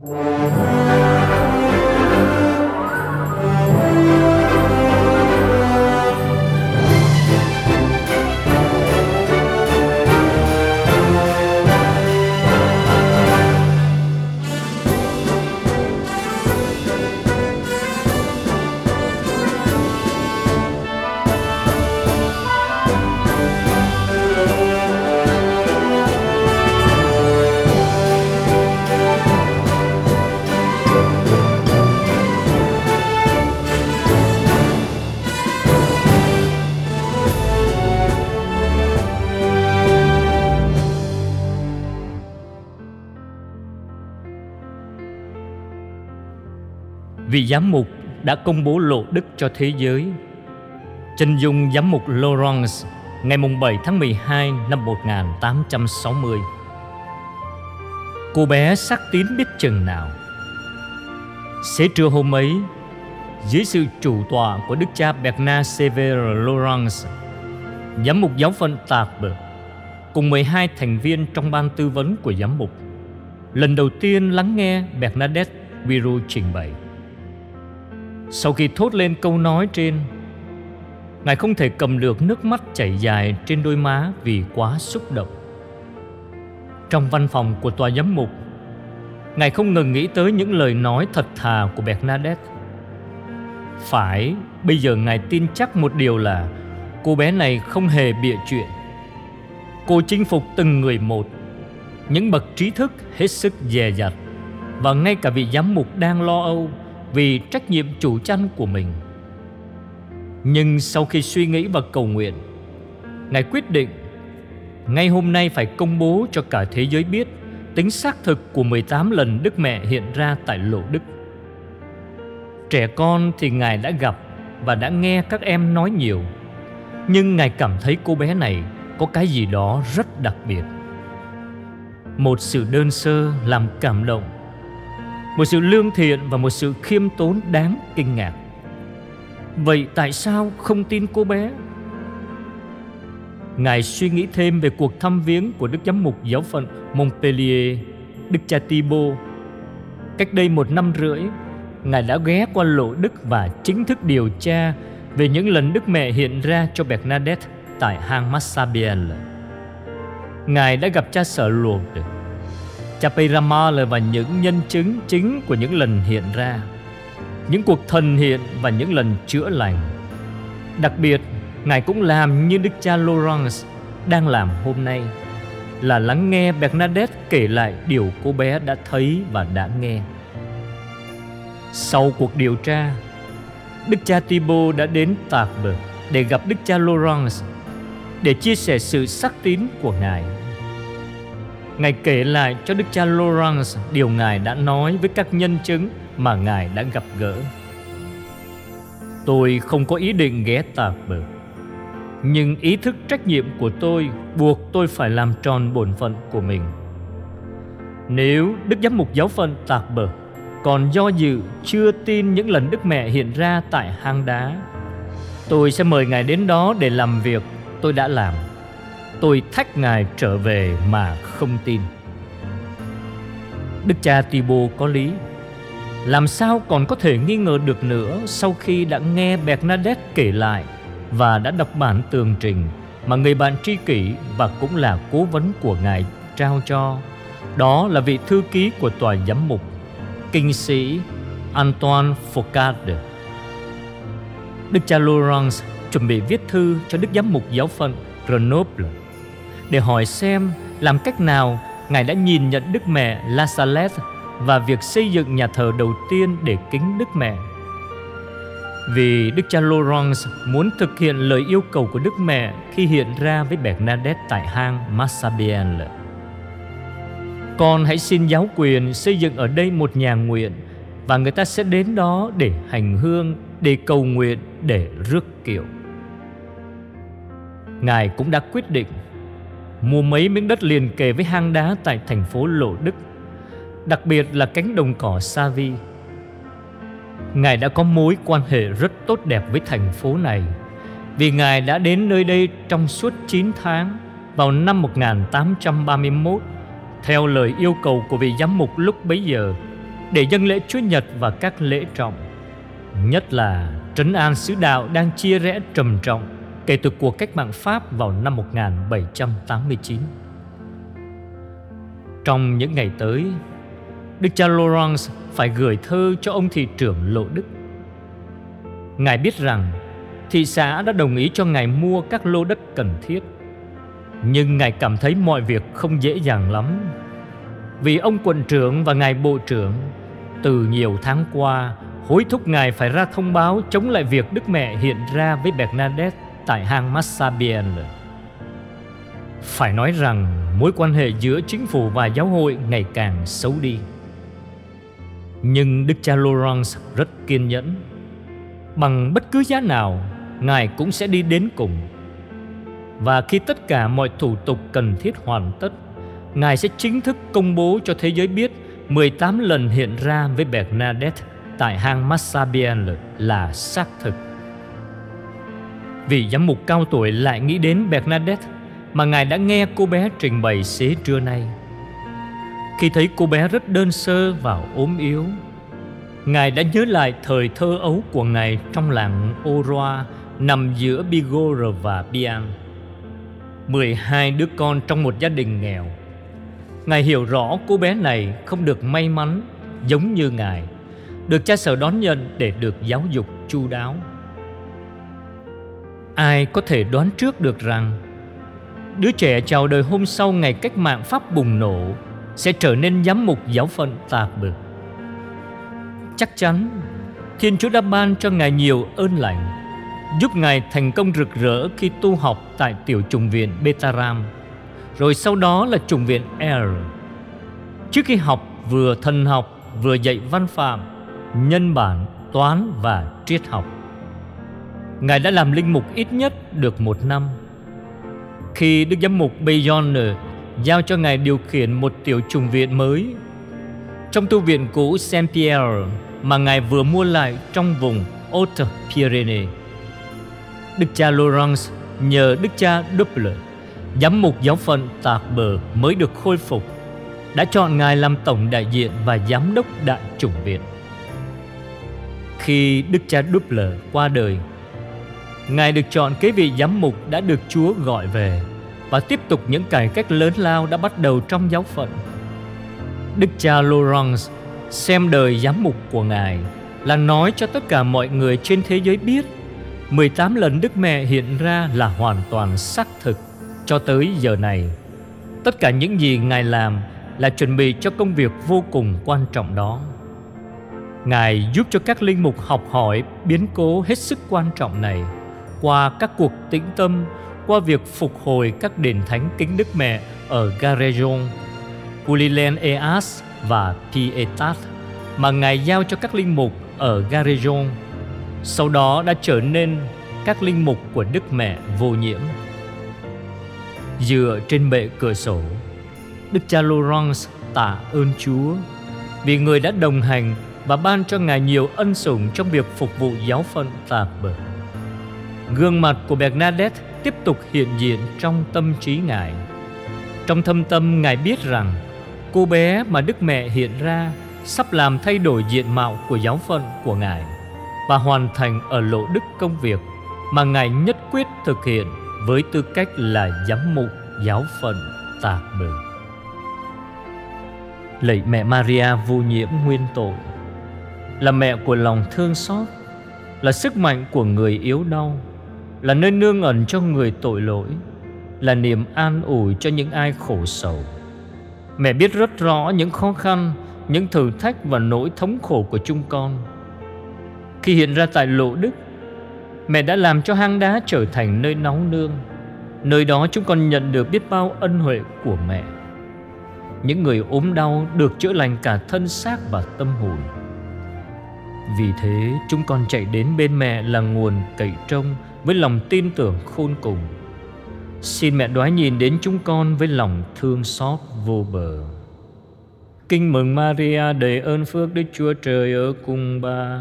Música Vị giám mục đã công bố lộ đức cho thế giới. Chân dung giám mục Lawrence ngày 7 tháng 12 năm 1860. Cô bé sắc tín biết chừng nào. Xế trưa hôm ấy, dưới sự chủ tọa của đức cha Bernard Sever Lawrence, giám mục giáo phận Tạc Bờ, cùng 12 thành viên trong ban tư vấn của giám mục, lần đầu tiên lắng nghe Bernadette Viru trình bày. Sau khi thốt lên câu nói trên Ngài không thể cầm được nước mắt chảy dài trên đôi má vì quá xúc động. Trong văn phòng của tòa giám mục Ngài không ngừng nghĩ tới những lời nói thật thà của Bernadette Phải, bây giờ Ngài tin chắc một điều là Cô bé này không hề bịa chuyện. Cô chinh phục từng người một Những bậc trí thức hết sức dè dặt Và ngay cả vị giám mục đang lo âu vì trách nhiệm chủ chăn của mình. Nhưng sau khi suy nghĩ và cầu nguyện, Ngài quyết định ngay hôm nay phải công bố cho cả thế giới biết tính xác thực của 18 lần Đức Mẹ hiện ra tại Lộ Đức. Trẻ con thì Ngài đã gặp và đã nghe các em nói nhiều, nhưng Ngài cảm thấy cô bé này có cái gì đó rất đặc biệt. Một sự đơn sơ làm cảm động một sự lương thiện và một sự khiêm tốn đáng kinh ngạc. Vậy tại sao không tin cô bé? Ngài suy nghĩ thêm về cuộc thăm viếng của đức giám mục giáo phận montpellier, đức cha Thibaut cách đây một năm rưỡi, ngài đã ghé qua lộ đức và chính thức điều tra về những lần đức mẹ hiện ra cho bernadette tại hang massabielle ngài đã gặp cha sở luộc Chapiramal và những nhân chứng chính của những lần hiện ra Những cuộc thần hiện và những lần chữa lành. Đặc biệt, Ngài cũng làm như Đức cha Lawrence đang làm hôm nay Là lắng nghe Bernadette kể lại điều cô bé đã thấy và đã nghe. Sau cuộc điều tra, Đức cha Thibault đã đến Tạc Bờ để gặp Đức cha Lawrence để chia sẻ sự sắc tín của Ngài. Ngài kể lại cho Đức cha Lawrence điều Ngài đã nói với các nhân chứng mà Ngài đã gặp gỡ. Tôi không có ý định ghé tà bờ, nhưng ý thức trách nhiệm của tôi buộc tôi phải làm tròn bổn phận của mình. Nếu Đức Giám mục giáo phận tạc bờ còn do dự chưa tin những lần Đức Mẹ hiện ra tại hang đá, tôi sẽ mời Ngài đến đó để làm việc tôi đã làm tôi thách ngài trở về mà không tin. Đức cha tibo có lý. Làm sao còn có thể nghi ngờ được nữa sau khi đã nghe bernadette kể lại và đã đọc bản tường trình mà người bạn tri kỷ và cũng là cố vấn của ngài trao cho? Đó là vị thư ký của tòa giám mục, kinh sĩ Antoine Foucault. Đức cha Laurence chuẩn bị viết thư cho Đức Giám mục giáo phận Grenoble để hỏi xem làm cách nào Ngài đã nhìn nhận Đức Mẹ La Salette và việc xây dựng nhà thờ đầu tiên để kính Đức Mẹ. Vì Đức cha Laurence muốn thực hiện lời yêu cầu của Đức Mẹ khi hiện ra với Bernadette tại hang Massabielle. Con hãy xin giáo quyền xây dựng ở đây một nhà nguyện và người ta sẽ đến đó để hành hương, để cầu nguyện, để rước kiệu. Ngài cũng đã quyết định mua mấy miếng đất liền kề với hang đá tại thành phố Lộ Đức, đặc biệt là cánh đồng cỏ Sa Vi. Ngài đã có mối quan hệ rất tốt đẹp với thành phố này vì Ngài đã đến nơi đây trong suốt 9 tháng vào năm 1831 theo lời yêu cầu của vị giám mục lúc bấy giờ để dâng lễ Chúa Nhật và các lễ trọng. Nhất là trấn an sứ đạo đang chia rẽ trầm trọng kể từ cuộc cách mạng Pháp vào năm 1789. Trong những ngày tới, Đức cha Laurence phải gửi thơ cho ông thị trưởng Lộ Đức. Ngài biết rằng thị xã đã đồng ý cho Ngài mua các lô đất cần thiết. Nhưng Ngài cảm thấy mọi việc không dễ dàng lắm. Vì ông quận trưởng và Ngài bộ trưởng từ nhiều tháng qua hối thúc Ngài phải ra thông báo chống lại việc Đức Mẹ hiện ra với Bernadette tại hang Massabielle. Phải nói rằng mối quan hệ giữa chính phủ và giáo hội ngày càng xấu đi. Nhưng Đức cha Lawrence rất kiên nhẫn. Bằng bất cứ giá nào, Ngài cũng sẽ đi đến cùng. Và khi tất cả mọi thủ tục cần thiết hoàn tất, Ngài sẽ chính thức công bố cho thế giới biết 18 lần hiện ra với Bernadette tại hang Massabielle là xác thực. Vị giám mục cao tuổi lại nghĩ đến Bernadette mà Ngài đã nghe cô bé trình bày xế trưa nay. Khi thấy cô bé rất đơn sơ và ốm yếu, Ngài đã nhớ lại thời thơ ấu của Ngài trong làng Oroa nằm giữa Bigor và Bian. 12 đứa con trong một gia đình nghèo. Ngài hiểu rõ cô bé này không được may mắn giống như Ngài, được cha sở đón nhận để được giáo dục chu đáo. Ai có thể đoán trước được rằng đứa trẻ chào đời hôm sau ngày cách mạng Pháp bùng nổ sẽ trở nên giám mục giáo phận tạc bực. Chắc chắn Thiên Chúa đã ban cho Ngài nhiều ơn lành Giúp Ngài thành công rực rỡ khi tu học tại tiểu trùng viện Betaram Rồi sau đó là trùng viện R Trước khi học vừa thần học vừa dạy văn phạm Nhân bản, toán và triết học Ngài đã làm linh mục ít nhất được một năm Khi Đức Giám mục Bayonne giao cho Ngài điều khiển một tiểu trùng viện mới trong tu viện cũ Saint Pierre mà Ngài vừa mua lại trong vùng Haute Pyrénées. Đức cha Laurence nhờ Đức cha Double, giám mục giáo phận Tạc Bờ mới được khôi phục, đã chọn Ngài làm tổng đại diện và giám đốc đại chủng viện. Khi Đức cha Double qua đời, Ngài được chọn kế vị giám mục đã được Chúa gọi về và tiếp tục những cải cách lớn lao đã bắt đầu trong giáo phận Đức cha Laurence xem đời giám mục của Ngài là nói cho tất cả mọi người trên thế giới biết 18 lần Đức Mẹ hiện ra là hoàn toàn xác thực cho tới giờ này. Tất cả những gì Ngài làm là chuẩn bị cho công việc vô cùng quan trọng đó. Ngài giúp cho các linh mục học hỏi biến cố hết sức quan trọng này qua các cuộc tĩnh tâm, qua việc phục hồi các đền thánh kính Đức Mẹ ở Garejon Pulilen Eas và Pietat mà Ngài giao cho các linh mục ở Garejon, sau đó đã trở nên các linh mục của Đức Mẹ vô nhiễm. Dựa trên bệ cửa sổ, Đức cha Laurence tạ ơn Chúa vì người đã đồng hành và ban cho Ngài nhiều ân sủng trong việc phục vụ giáo phận tạp bờ. Gương mặt của Bernadette tiếp tục hiện diện trong tâm trí Ngài. Trong thâm tâm Ngài biết rằng Cô bé mà Đức Mẹ hiện ra sắp làm thay đổi diện mạo của giáo phận của Ngài và hoàn thành ở lộ đức công việc mà Ngài nhất quyết thực hiện với tư cách là giám mục giáo phận Tạc Bờ. Lạy mẹ Maria vô nhiễm nguyên tội là mẹ của lòng thương xót, là sức mạnh của người yếu đau, là nơi nương ẩn cho người tội lỗi, là niềm an ủi cho những ai khổ sầu Mẹ biết rất rõ những khó khăn, những thử thách và nỗi thống khổ của chúng con. Khi hiện ra tại Lộ Đức, mẹ đã làm cho hang đá trở thành nơi nóng nương. Nơi đó chúng con nhận được biết bao ân huệ của mẹ. Những người ốm đau được chữa lành cả thân xác và tâm hồn. Vì thế, chúng con chạy đến bên mẹ là nguồn cậy trông với lòng tin tưởng khôn cùng. Xin mẹ đoái nhìn đến chúng con với lòng thương xót vô bờ. Kinh mừng Maria đầy ơn phước Đức Chúa Trời ở cùng bà.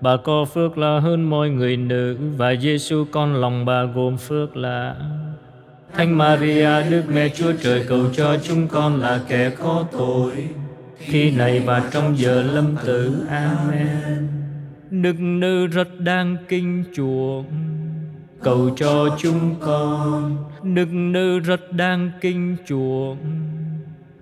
Bà có phước là hơn mọi người nữ và Giêsu con lòng bà gồm phước là Thánh Maria, Đức Mẹ Chúa Trời cầu cho chúng con là kẻ có tội khi này và trong giờ lâm tử amen. Đức nữ rất đang kinh chuộng. Cầu cho chúng con. Đức nữ rất đang kinh chuộng.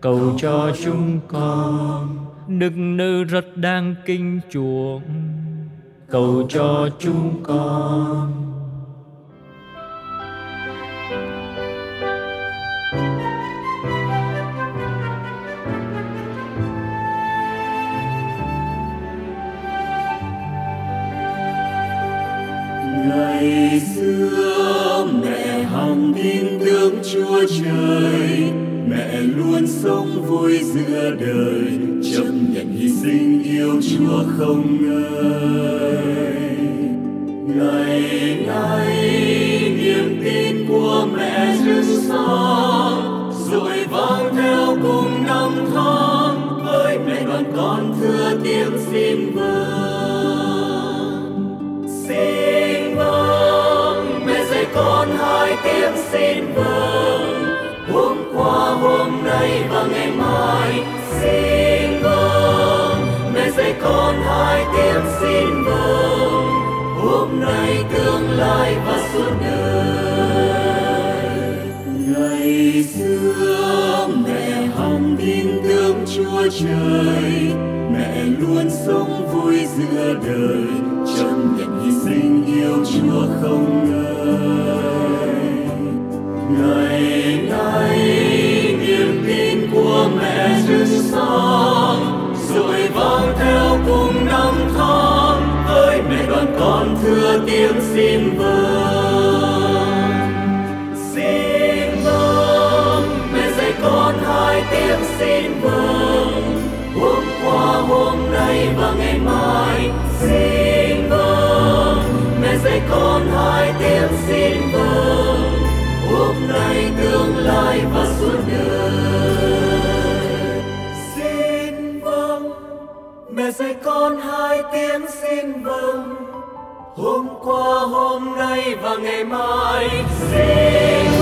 Cầu cho chúng con. Đức nữ rất đang kinh chuộng. Cầu cho chúng con đời, chấp nhận hy sinh yêu chúa không ngơi. Ngày nay niềm tin của mẹ dưng sáng rồi vang theo cùng năm tháng với mẹ đoàn con thưa tiếng xin vâng. Xin vâng mẹ dạy con hai tiếng xin vâng. Hôm qua, hôm nay và ngày mai xin vâng. Mẹ dạy con hai tiếng xin vâng. Hôm nay tương lai và suốt đời. Ngày xưa mẹ hằng tin tưởng chúa trời. Mẹ luôn sống vui giữa đời. Chấp nhận hy sinh yêu chúa. Nay và ngày mai. Xin vâng mẹ dạy con hai tiếng xin vâng. Hôm nay tương lai và suốt đời. Xin vâng mẹ dạy con hai tiếng xin vâng. Hôm qua, hôm nay và ngày mai. Xin